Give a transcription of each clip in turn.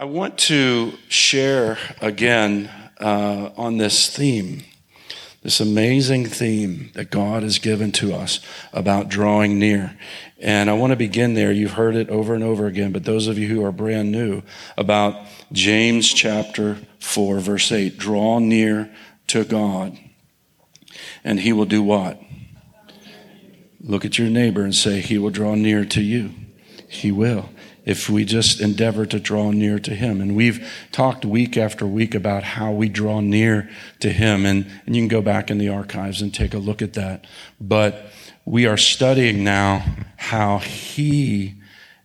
I want to share again uh, on this theme, this amazing theme that God has given to us about drawing near. And I want to begin there. You've heard it over and over again, but those of you who are brand new, about James chapter 4, verse 8 draw near to God, and he will do what? Look at your neighbor and say, He will draw near to you. He will if we just endeavor to draw near to Him. And we've talked week after week about how we draw near to Him. And, and you can go back in the archives and take a look at that. But we are studying now how He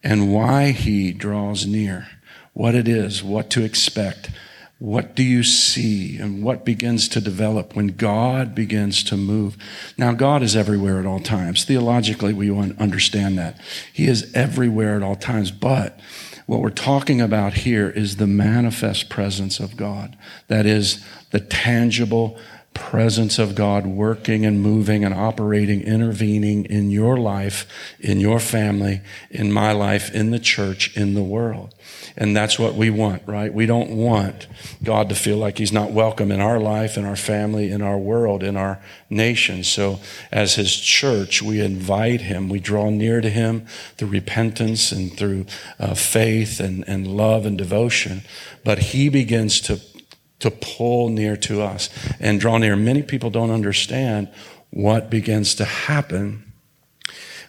and why He draws near, what it is, what to expect. What do you see and what begins to develop when God begins to move? Now, God is everywhere at all times. Theologically, we understand that. He is everywhere at all times, but what we're talking about here is the manifest presence of God. That is the tangible presence of God working and moving and operating, intervening in your life, in your family, in my life, in the church, in the world. And that's what we want, right? We don't want God to feel like He's not welcome in our life, in our family, in our world, in our nation. So, as His church, we invite Him, we draw near to Him through repentance and through uh, faith and, and love and devotion. But He begins to, to pull near to us and draw near. Many people don't understand what begins to happen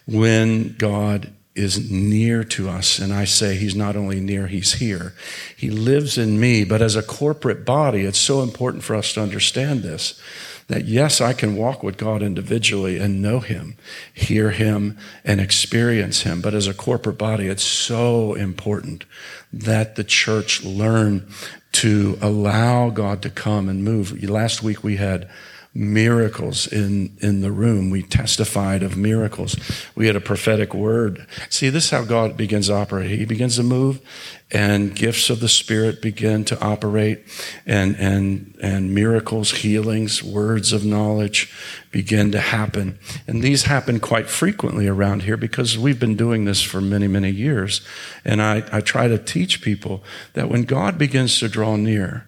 when God is near to us. And I say he's not only near, he's here. He lives in me, but as a corporate body, it's so important for us to understand this that yes, I can walk with God individually and know him, hear him, and experience him. But as a corporate body, it's so important that the church learn to allow God to come and move. Last week we had miracles in, in the room. We testified of miracles. We had a prophetic word. See, this is how God begins to operate. He begins to move and gifts of the Spirit begin to operate and, and, and miracles, healings, words of knowledge begin to happen. And these happen quite frequently around here because we've been doing this for many, many years. And I, I try to teach people that when God begins to draw near,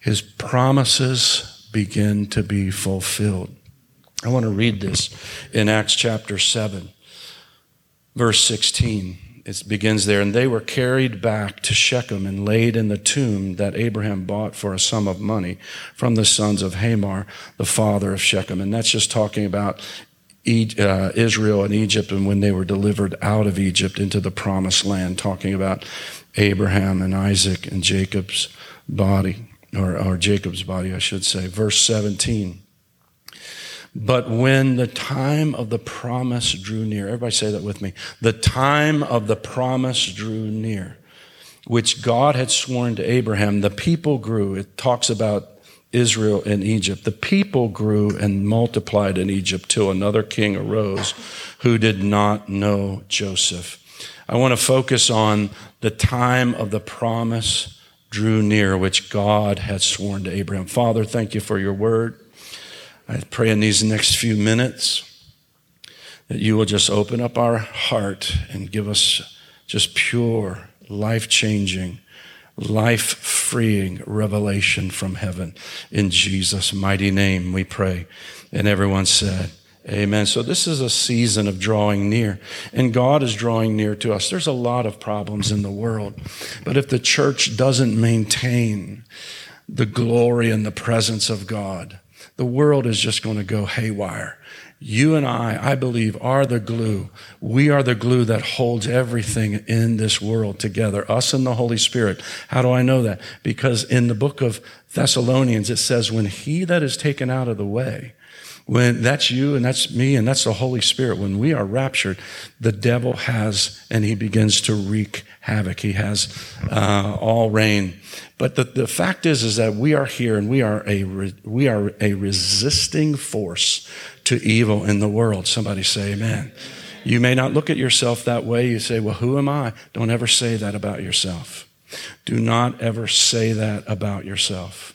his promises begin to be fulfilled. I want to read this in Acts chapter 7, verse 16. It begins there, and they were carried back to Shechem and laid in the tomb that Abraham bought for a sum of money from the sons of Hamor, the father of Shechem. And that's just talking about uh, Israel and Egypt and when they were delivered out of Egypt into the promised land, talking about Abraham and Isaac and Jacob's body or, or Jacob's body, I should say. Verse 17. But when the time of the promise drew near, everybody say that with me. The time of the promise drew near, which God had sworn to Abraham, the people grew. It talks about Israel and Egypt. The people grew and multiplied in Egypt till another king arose who did not know Joseph. I want to focus on the time of the promise drew near, which God had sworn to Abraham. Father, thank you for your word. I pray in these next few minutes that you will just open up our heart and give us just pure, life changing, life freeing revelation from heaven. In Jesus' mighty name we pray. And everyone said, Amen. So this is a season of drawing near, and God is drawing near to us. There's a lot of problems in the world, but if the church doesn't maintain the glory and the presence of God, the world is just going to go haywire. You and I, I believe, are the glue. We are the glue that holds everything in this world together, us and the Holy Spirit. How do I know that? Because in the book of Thessalonians, it says, when he that is taken out of the way, when that's you and that's me and that's the Holy Spirit, when we are raptured, the devil has, and he begins to wreak havoc. He has uh, all reign. But the, the fact is, is that we are here and we are a, we are a resisting force to evil in the world. Somebody say amen. You may not look at yourself that way. You say, well, who am I? Don't ever say that about yourself. Do not ever say that about yourself.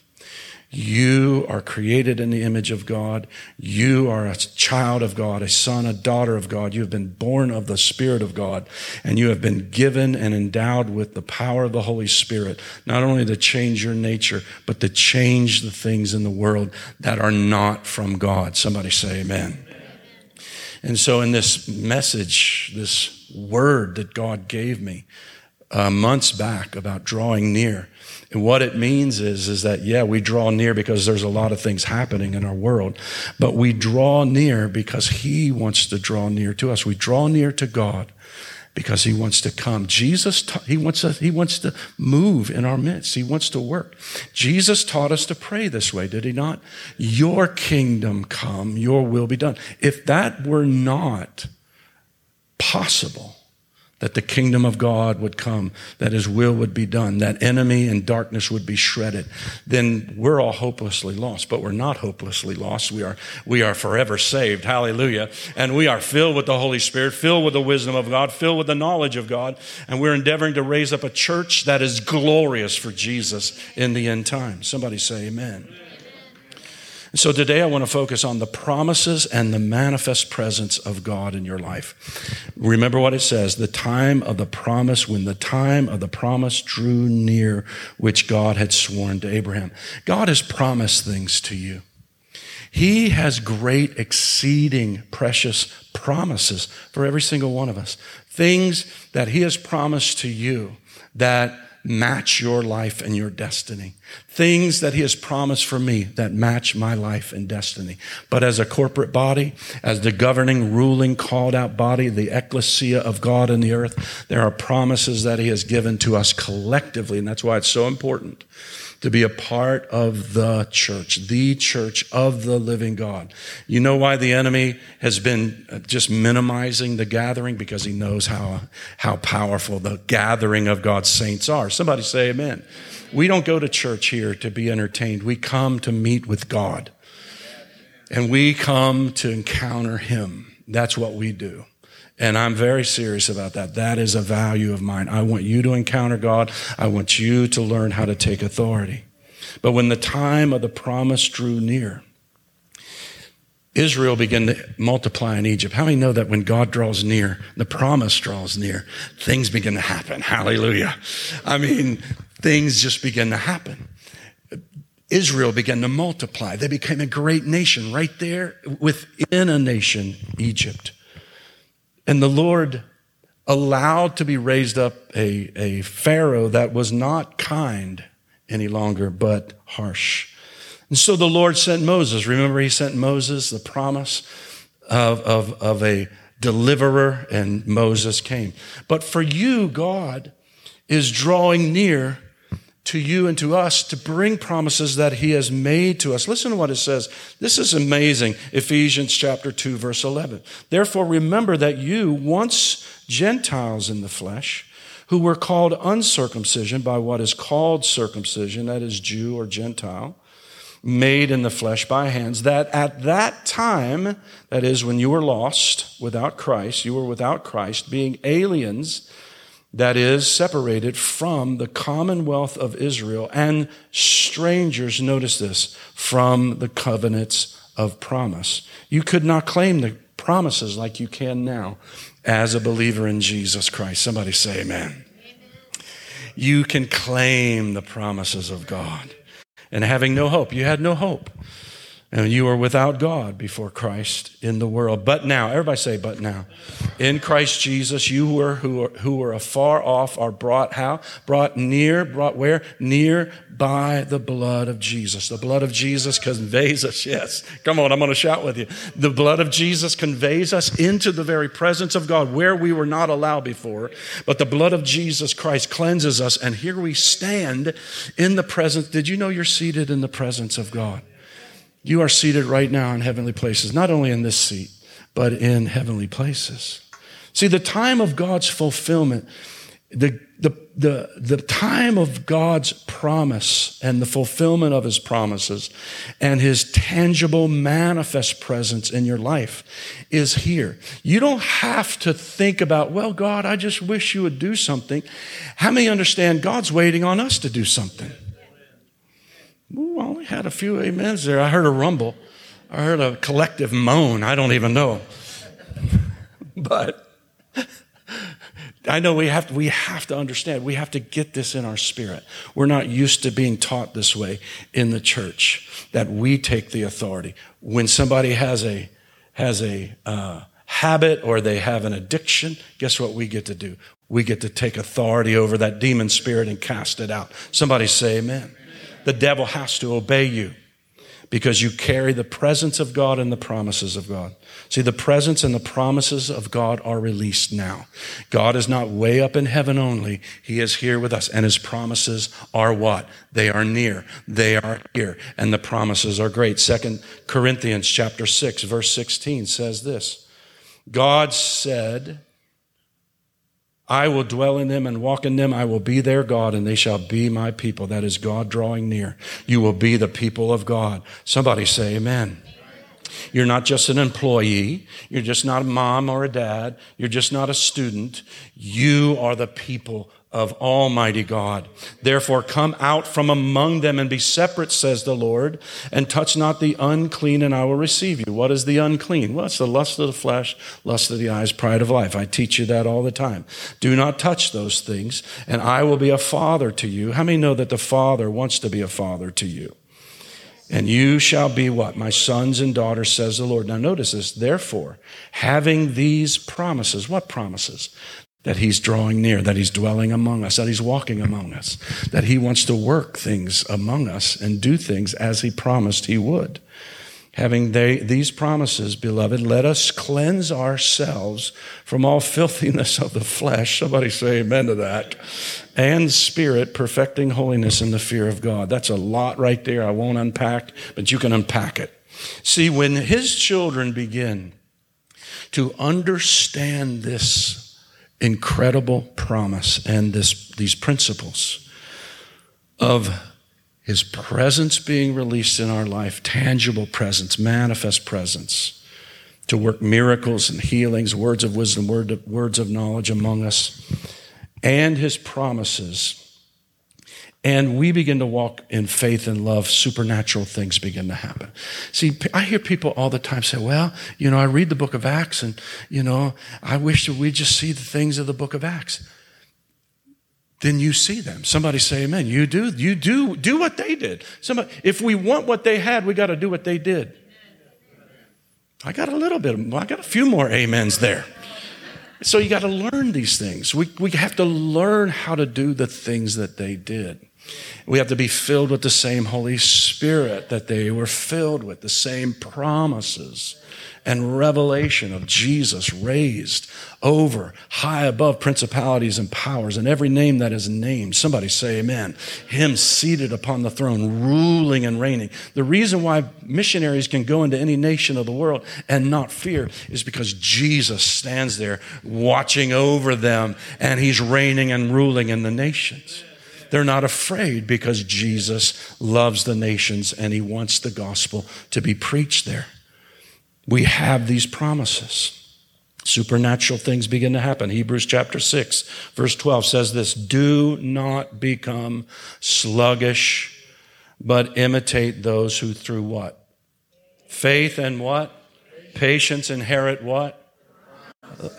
You are created in the image of God. You are a child of God, a son, a daughter of God. You have been born of the Spirit of God, and you have been given and endowed with the power of the Holy Spirit, not only to change your nature, but to change the things in the world that are not from God. Somebody say amen. And so, in this message, this word that God gave me uh, months back about drawing near, and what it means is, is that, yeah, we draw near because there's a lot of things happening in our world, but we draw near because He wants to draw near to us. We draw near to God because he wants to come. Jesus, he wants to, he wants to move in our midst. He wants to work. Jesus taught us to pray this way, did he not? Your kingdom come, your will be done. If that were not possible, that the kingdom of God would come, that his will would be done, that enemy and darkness would be shredded, then we're all hopelessly lost. But we're not hopelessly lost. We are, we are forever saved. Hallelujah. And we are filled with the Holy Spirit, filled with the wisdom of God, filled with the knowledge of God. And we're endeavoring to raise up a church that is glorious for Jesus in the end time. Somebody say amen. So today I want to focus on the promises and the manifest presence of God in your life. Remember what it says, the time of the promise, when the time of the promise drew near, which God had sworn to Abraham. God has promised things to you. He has great, exceeding, precious promises for every single one of us. Things that He has promised to you that match your life and your destiny. Things that He has promised for me that match my life and destiny. But as a corporate body, as the governing, ruling, called out body, the ecclesia of God in the earth, there are promises that He has given to us collectively. And that's why it's so important to be a part of the church, the church of the living God. You know why the enemy has been uh, just minimizing the gathering? Because he knows how, how powerful the gathering of God's saints are. Somebody say amen. We don't go to church here to be entertained. We come to meet with God. And we come to encounter him. That's what we do. And I'm very serious about that. That is a value of mine. I want you to encounter God. I want you to learn how to take authority. But when the time of the promise drew near, Israel began to multiply in Egypt. How many know that when God draws near, the promise draws near, things begin to happen? Hallelujah. I mean, things just begin to happen. Israel began to multiply. They became a great nation right there within a nation, Egypt. And the Lord allowed to be raised up a, a Pharaoh that was not kind any longer, but harsh. And so the Lord sent Moses. Remember, he sent Moses the promise of, of, of a deliverer, and Moses came. But for you, God is drawing near to you and to us to bring promises that he has made to us. Listen to what it says. This is amazing. Ephesians chapter 2 verse 11. Therefore remember that you once Gentiles in the flesh who were called uncircumcision by what is called circumcision, that is Jew or Gentile, made in the flesh by hands, that at that time, that is when you were lost without Christ, you were without Christ, being aliens that is separated from the commonwealth of Israel and strangers, notice this, from the covenants of promise. You could not claim the promises like you can now as a believer in Jesus Christ. Somebody say amen. You can claim the promises of God. And having no hope, you had no hope. And you were without God before Christ in the world. But now, everybody say, but now. In Christ Jesus, you were who were, who were afar off are brought how? Brought near, brought where? Near by the blood of Jesus. The blood of Jesus conveys us, yes. Come on, I'm going to shout with you. The blood of Jesus conveys us into the very presence of God where we were not allowed before. But the blood of Jesus Christ cleanses us. And here we stand in the presence. Did you know you're seated in the presence of God? You are seated right now in heavenly places, not only in this seat, but in heavenly places. See, the time of God's fulfillment, the, the, the, the time of God's promise and the fulfillment of his promises and his tangible, manifest presence in your life is here. You don't have to think about, well, God, I just wish you would do something. How many understand God's waiting on us to do something? We had a few amens there. I heard a rumble. I heard a collective moan. I don't even know. but I know we have, to, we have to understand. We have to get this in our spirit. We're not used to being taught this way in the church, that we take the authority. When somebody has a, has a uh, habit or they have an addiction, guess what we get to do? We get to take authority over that demon spirit and cast it out. Somebody say amen. amen. The devil has to obey you because you carry the presence of God and the promises of God. See, the presence and the promises of God are released now. God is not way up in heaven only. He is here with us. And his promises are what? They are near. They are here. And the promises are great. Second Corinthians chapter 6, verse 16 says this. God said, I will dwell in them and walk in them. I will be their God and they shall be my people. That is God drawing near. You will be the people of God. Somebody say amen. You're not just an employee. You're just not a mom or a dad. You're just not a student. You are the people of Almighty God. Therefore, come out from among them and be separate, says the Lord, and touch not the unclean, and I will receive you. What is the unclean? Well, it's the lust of the flesh, lust of the eyes, pride of life. I teach you that all the time. Do not touch those things, and I will be a father to you. How many know that the Father wants to be a father to you? And you shall be what? My sons and daughters, says the Lord. Now notice this. Therefore, having these promises, what promises? That he's drawing near, that he's dwelling among us, that he's walking among us, that he wants to work things among us and do things as he promised he would. Having they, these promises, beloved, let us cleanse ourselves from all filthiness of the flesh. Somebody say amen to that. And spirit, perfecting holiness in the fear of God. That's a lot right there. I won't unpack, but you can unpack it. See, when his children begin to understand this incredible promise and this, these principles of his presence being released in our life, tangible presence, manifest presence, to work miracles and healings, words of wisdom, word of, words of knowledge among us, and his promises and we begin to walk in faith and love, supernatural things begin to happen. See, I hear people all the time say, well, you know, I read the book of Acts and, you know, I wish that we just see the things of the book of Acts. Then you see them. Somebody say amen. You do, you do, do what they did. Somebody, if we want what they had, we got to do what they did. I got a little bit, I got a few more amens there. So you got to learn these things. We, we have to learn how to do the things that they did. We have to be filled with the same Holy Spirit that they were filled with, the same promises and revelation of Jesus raised over, high above principalities and powers and every name that is named. Somebody say amen. Him seated upon the throne, ruling and reigning. The reason why missionaries can go into any nation of the world and not fear is because Jesus stands there watching over them and he's reigning and ruling in the nations. They're not afraid because Jesus loves the nations and he wants the gospel to be preached there. We have these promises. Supernatural things begin to happen. Hebrews chapter 6, verse 12 says this Do not become sluggish, but imitate those who through what? Faith and what? Patience inherit what?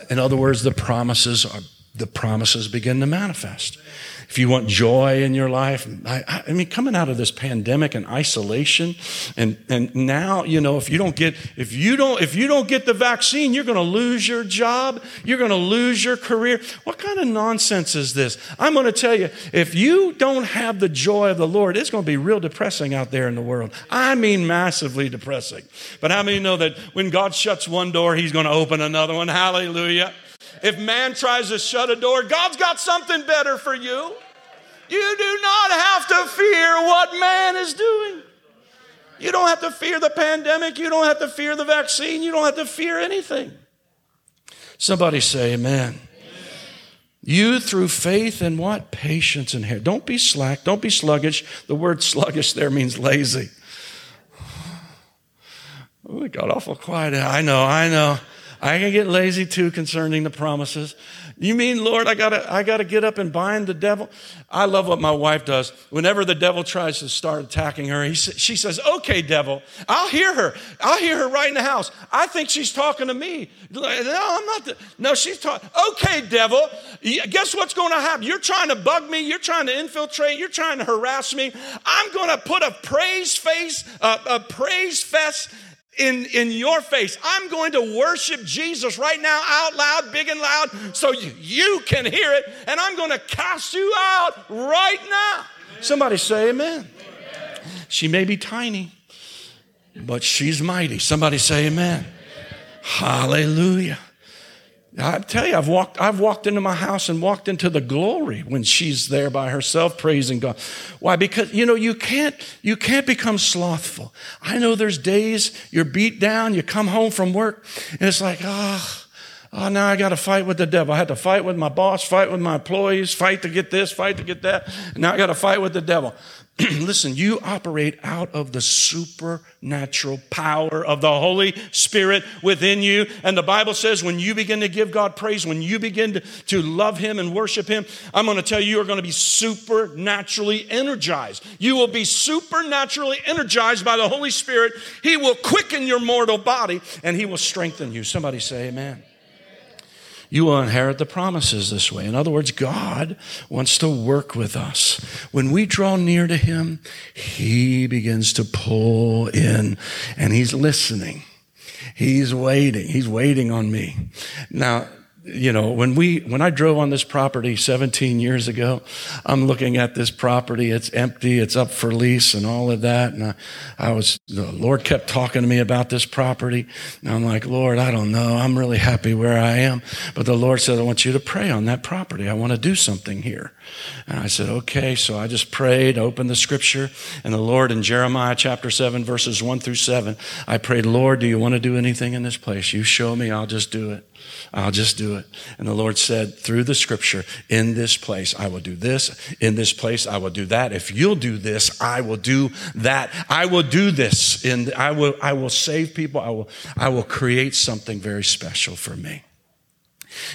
In other words, the promises are the promises begin to manifest if you want joy in your life, I, I, mean, coming out of this pandemic and isolation, and, and now, you know, if you don't get, if you don't, if you don't get the vaccine, you're going to lose your job. You're going to lose your career. What kind of nonsense is this? I'm going to tell you, if you don't have the joy of the Lord, it's going to be real depressing out there in the world. I mean, massively depressing. But how many know that when God shuts one door, He's going to open another one? Hallelujah. If man tries to shut a door, God's got something better for you. You do not have to fear what man is doing. You don't have to fear the pandemic. You don't have to fear the vaccine. You don't have to fear anything. Somebody say, Amen. You through faith and what? Patience and hair. Don't be slack. Don't be sluggish. The word sluggish there means lazy. Oh, it got awful quiet. I know, I know. I can get lazy too concerning the promises. You mean, Lord, I gotta, I gotta get up and bind the devil? I love what my wife does. Whenever the devil tries to start attacking her, he, she says, okay, devil, I'll hear her. I'll hear her right in the house. I think she's talking to me. No, I'm not. The, no, she's talking. Okay, devil, guess what's going to happen? You're trying to bug me. You're trying to infiltrate. You're trying to harass me. I'm going to put a praise face, uh, a praise fest in, in your face. I'm going to worship Jesus right now out loud, big and loud, so you, can hear it. And I'm going to cast you out right now. Somebody say amen. She may be tiny, but she's mighty. Somebody say amen. Hallelujah. I tell you, I've walked, I've walked into my house and walked into the glory when she's there by herself praising God. Why? Because, you know, you can't, you can't become slothful. I know there's days you're beat down, you come home from work, and it's like, ah, oh, oh, now I got to fight with the devil. I had to fight with my boss, fight with my employees, fight to get this, fight to get that. Now I got to fight with the devil. listen, you operate out of the supernatural power of the Holy Spirit within you. And the Bible says when you begin to give God praise, when you begin to, to love Him and worship Him, I'm going to tell you, you are going to be supernaturally energized. You will be supernaturally energized by the Holy Spirit. He will quicken your mortal body and He will strengthen you. Somebody say, Amen you will inherit the promises this way. In other words, God wants to work with us. When we draw near to Him, He begins to pull in and He's listening. He's waiting. He's waiting on me. Now, you know, when we, when I drove on this property 17 years ago, I'm looking at this property. It's empty. It's up for lease and all of that. And I, I was, the Lord kept talking to me about this property. And I'm like, Lord, I don't know. I'm really happy where I am. But the Lord said, I want you to pray on that property. I want to do something here. And I said, okay. So I just prayed, opened the scripture and the Lord in Jeremiah chapter seven, verses one through seven, I prayed, Lord, do you want to do anything in this place? You show me. I'll just do it. I'll just do it. And the Lord said through the scripture, in this place, I will do this. In this place, I will do that. If you'll do this, I will do that. I will do this. And I will, I will save people. I will, I will create something very special for me.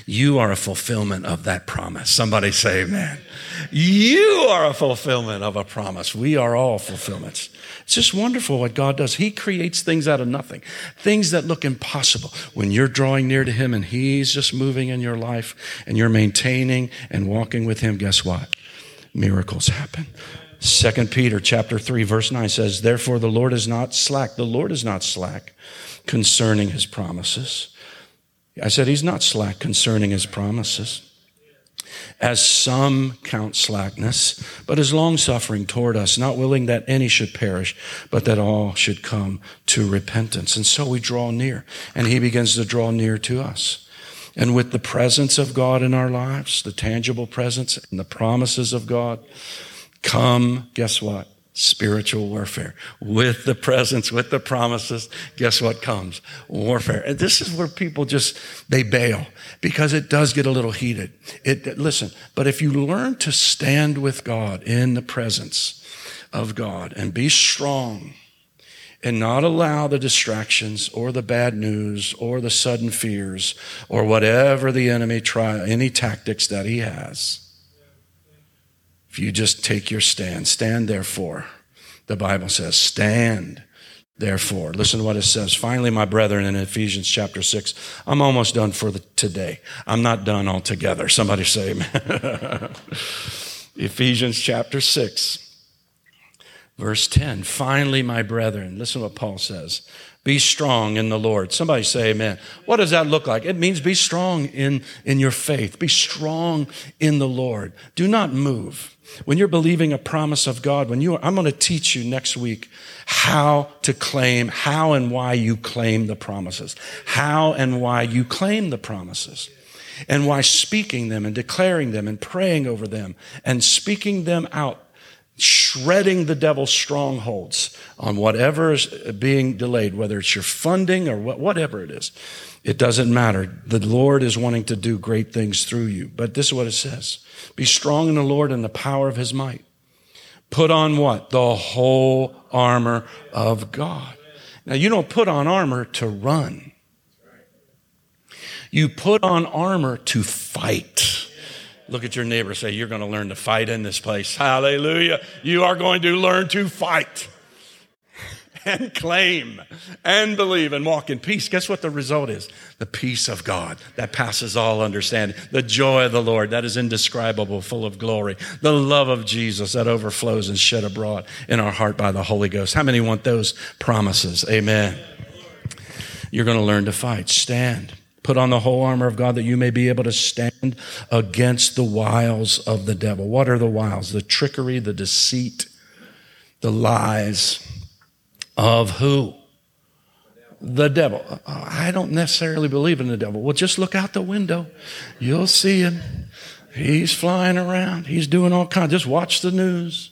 You are a fulfillment of that promise. Somebody say amen. You are a fulfillment of a promise. We are all fulfillments. It's just wonderful what God does. He creates things out of nothing, things that look impossible. When you're drawing near to Him and He's just moving in your life and you're maintaining and walking with Him, guess what? Miracles happen. Second Peter chapter 3 verse 9 says, Therefore the Lord is not slack. The Lord is not slack concerning his promises. I said he's not slack concerning his promises as some count slackness, but is longsuffering toward us, not willing that any should perish, but that all should come to repentance. And so we draw near, and he begins to draw near to us. And with the presence of God in our lives, the tangible presence and the promises of God, come, guess what? Spiritual warfare. With the presence with the promises guess what comes? Warfare. And this is where people just they bail because it does get a little heated. It listen but if you learn to stand with god in the presence of god and be strong and not allow the distractions or the bad news or the sudden fears or whatever the enemy try any tactics that he has if you just take your stand, stand therefore. The Bible says, stand therefore. Listen to what it says. Finally, my brethren, in Ephesians chapter 6, I'm almost done for the, today. I'm not done altogether. Somebody say amen. Ephesians chapter 6, verse 10. Finally, my brethren, listen to what Paul says. Be strong in the Lord. Somebody say amen. What does that look like? It means be strong in, in your faith. Be strong in the Lord. Do not move. When you're believing a promise of God, when you are, I'm going to teach you next week how to claim, how and why you claim the promises, how and why you claim the promises, and why speaking them and declaring them and praying over them and speaking them out, shredding the devil's strongholds on whatever is being delayed, whether it's your funding or whatever it is. It doesn't matter. The Lord is wanting to do great things through you. But this is what it says. Be strong in the Lord and the power of his might. Put on what? The whole armor of God. Now, you don't put on armor to run. You put on armor to fight. Look at your neighbor, say, You're going to learn to fight in this place. Hallelujah. You are going to learn to fight and claim and believe and walk in peace. Guess what the result is? The peace of God that passes all understanding. The joy of the Lord that is indescribable, full of glory. The love of Jesus that overflows and shed abroad in our heart by the Holy Ghost. How many want those promises? Amen. You're going to learn to fight. Stand. Put on the whole armor of God that you may be able to stand against the wiles of the devil. What are the wiles? The trickery, the deceit, the lies of who? The devil. I don't necessarily believe in the devil. Well, just look out the window. You'll see him. He's flying around. He's doing all kinds. Just watch the news.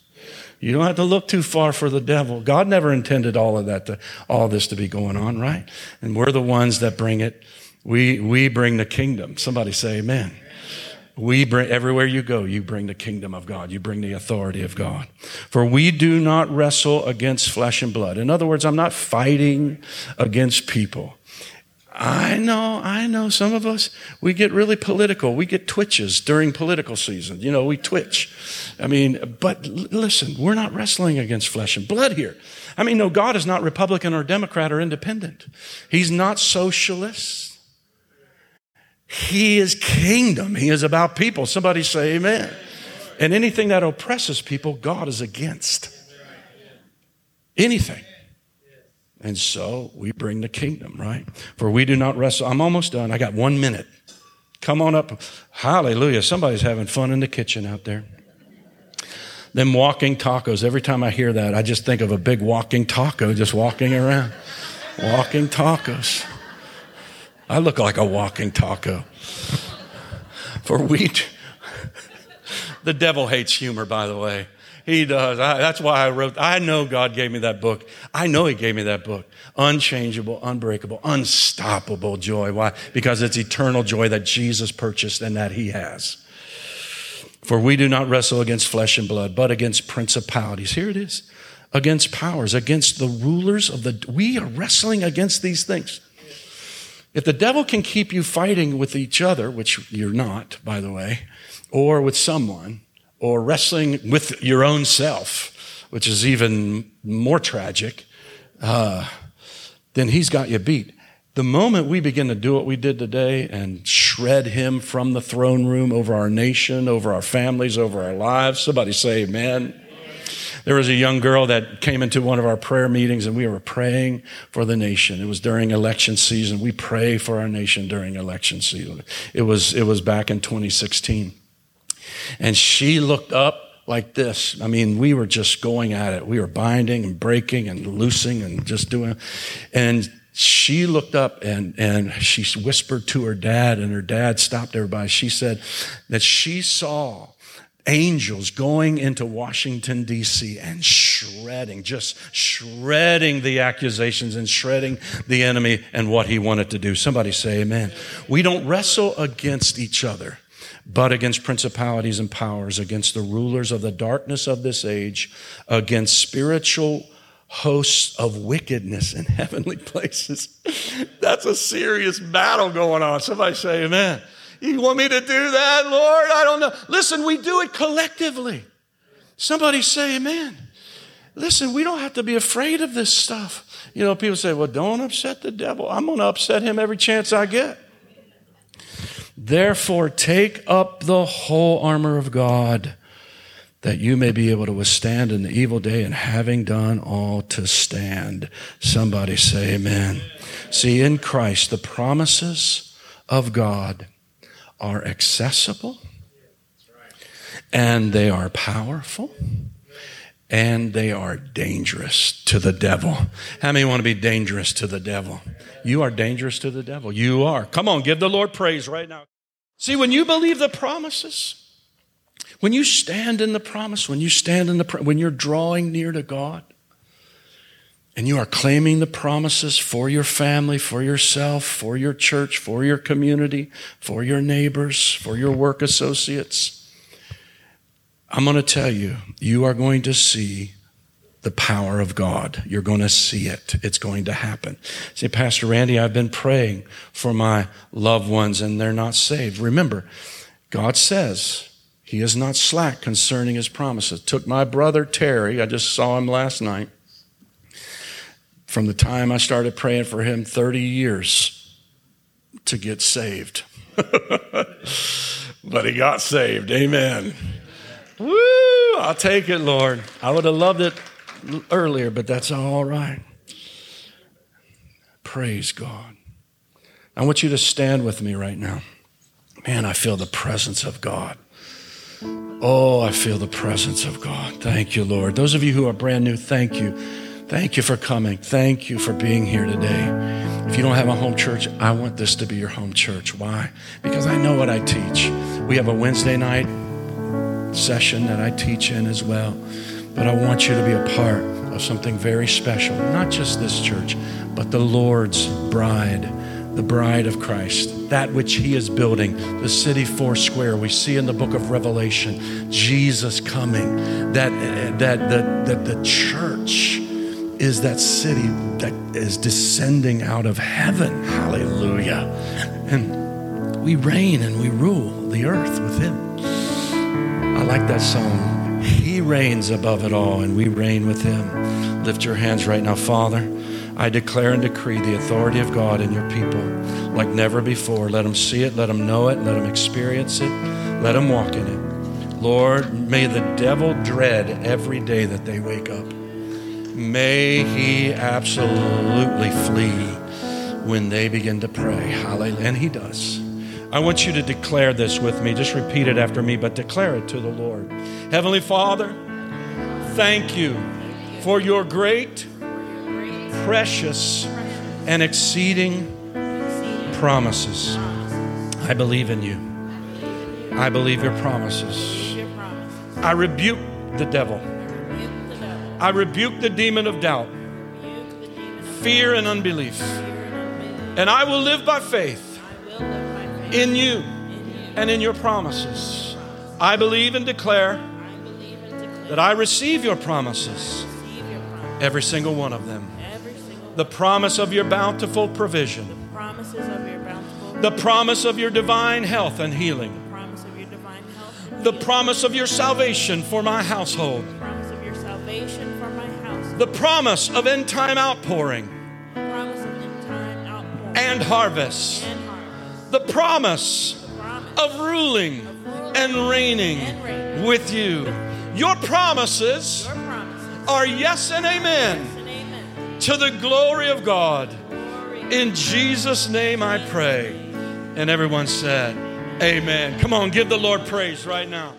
You don't have to look too far for the devil. God never intended all of that to, all this to be going on, right? And we're the ones that bring it we, we bring the kingdom. Somebody say amen. We bring, everywhere you go, you bring the kingdom of God. You bring the authority of God. For we do not wrestle against flesh and blood. In other words, I'm not fighting against people. I know, I know some of us, we get really political. We get twitches during political season. You know, we twitch. I mean, but listen, we're not wrestling against flesh and blood here. I mean, no, God is not Republican or Democrat or independent. He's not socialist. He is kingdom. He is about people. Somebody say amen. And anything that oppresses people, God is against. Anything. And so we bring the kingdom, right? For we do not wrestle. I'm almost done. I got one minute. Come on up. Hallelujah. Somebody's having fun in the kitchen out there. Them walking tacos. Every time I hear that, I just think of a big walking taco just walking around. walking tacos. I look like a walking taco. For wheat. the devil hates humor, by the way. He does. I, that's why I wrote. I know God gave me that book. I know He gave me that book. Unchangeable, unbreakable, unstoppable joy. Why? Because it's eternal joy that Jesus purchased and that He has. For we do not wrestle against flesh and blood, but against principalities. Here it is. Against powers, against the rulers of the. We are wrestling against these things. If the devil can keep you fighting with each other, which you're not, by the way, or with someone, or wrestling with your own self, which is even more tragic, uh, then he's got you beat. The moment we begin to do what we did today and shred him from the throne room over our nation, over our families, over our lives, somebody say amen. There was a young girl that came into one of our prayer meetings and we were praying for the nation. It was during election season. We pray for our nation during election season. It was, it was back in 2016. And she looked up like this. I mean, we were just going at it. We were binding and breaking and loosing and just doing. And she looked up and, and she whispered to her dad, and her dad stopped everybody. She said that she saw angels going into Washington, D.C. and shredding, just shredding the accusations and shredding the enemy and what he wanted to do. Somebody say amen. We don't wrestle against each other, but against principalities and powers, against the rulers of the darkness of this age, against spiritual hosts of wickedness in heavenly places. That's a serious battle going on. Somebody say amen. You want me to do that, Lord? I don't know. Listen, we do it collectively. Somebody say amen. Listen, we don't have to be afraid of this stuff. You know, people say, well, don't upset the devil. I'm going to upset him every chance I get. Therefore, take up the whole armor of God that you may be able to withstand in the evil day and having done all to stand. Somebody say amen. See, in Christ, the promises of God are accessible and they are powerful and they are dangerous to the devil. How many want to be dangerous to the devil? You are dangerous to the devil. You are. Come on, give the Lord praise right now. See, when you believe the promises, when you stand in the promise, when you stand in the, when you're drawing near to God, and you are claiming the promises for your family, for yourself, for your church, for your community, for your neighbors, for your work associates, I'm going to tell you, you are going to see the power of God. You're going to see it. It's going to happen. Say, Pastor Randy, I've been praying for my loved ones and they're not saved. Remember, God says he is not slack concerning his promises. Took my brother Terry, I just saw him last night. From the time I started praying for him, 30 years to get saved. but he got saved. Amen. Woo! I'll take it, Lord. I would have loved it earlier, but that's all right. Praise God. I want you to stand with me right now. Man, I feel the presence of God. Oh, I feel the presence of God. Thank you, Lord. Those of you who are brand new, thank you. Thank you for coming. Thank you for being here today. If you don't have a home church, I want this to be your home church. Why? Because I know what I teach. We have a Wednesday night session that I teach in as well. But I want you to be a part of something very special, not just this church, but the Lord's bride, the bride of Christ, that which He is building, the city four square. We see in the book of Revelation Jesus coming, that, that, that, that the church is that city that is descending out of heaven. Hallelujah. And we reign and we rule the earth with Him. I like that song. He reigns above it all, and we reign with Him. Lift your hands right now, Father. I declare and decree the authority of God in your people like never before. Let them see it, let them know it, let them experience it, let them walk in it. Lord, may the devil dread every day that they wake up. May he absolutely flee when they begin to pray. Hallelujah. And he does. I want you to declare this with me. Just repeat it after me, but declare it to the Lord. Heavenly Father, thank you for your great, precious, and exceeding promises. I believe in you. I believe your promises. I rebuke the devil. I rebuke the demon of doubt, fear, and unbelief. And I will live by faith in you and in your promises. I believe and declare that I receive your promises, every single one of them. The promise of your bountiful provision, the promise of your divine health and healing, the promise of your salvation for my household, the promise of end time outpouring and harvest the promise of ruling and reigning with you. Your promises are yes and amen to the glory of God. In Jesus' name I pray. And everyone said, Amen. Come on, give the Lord praise right now.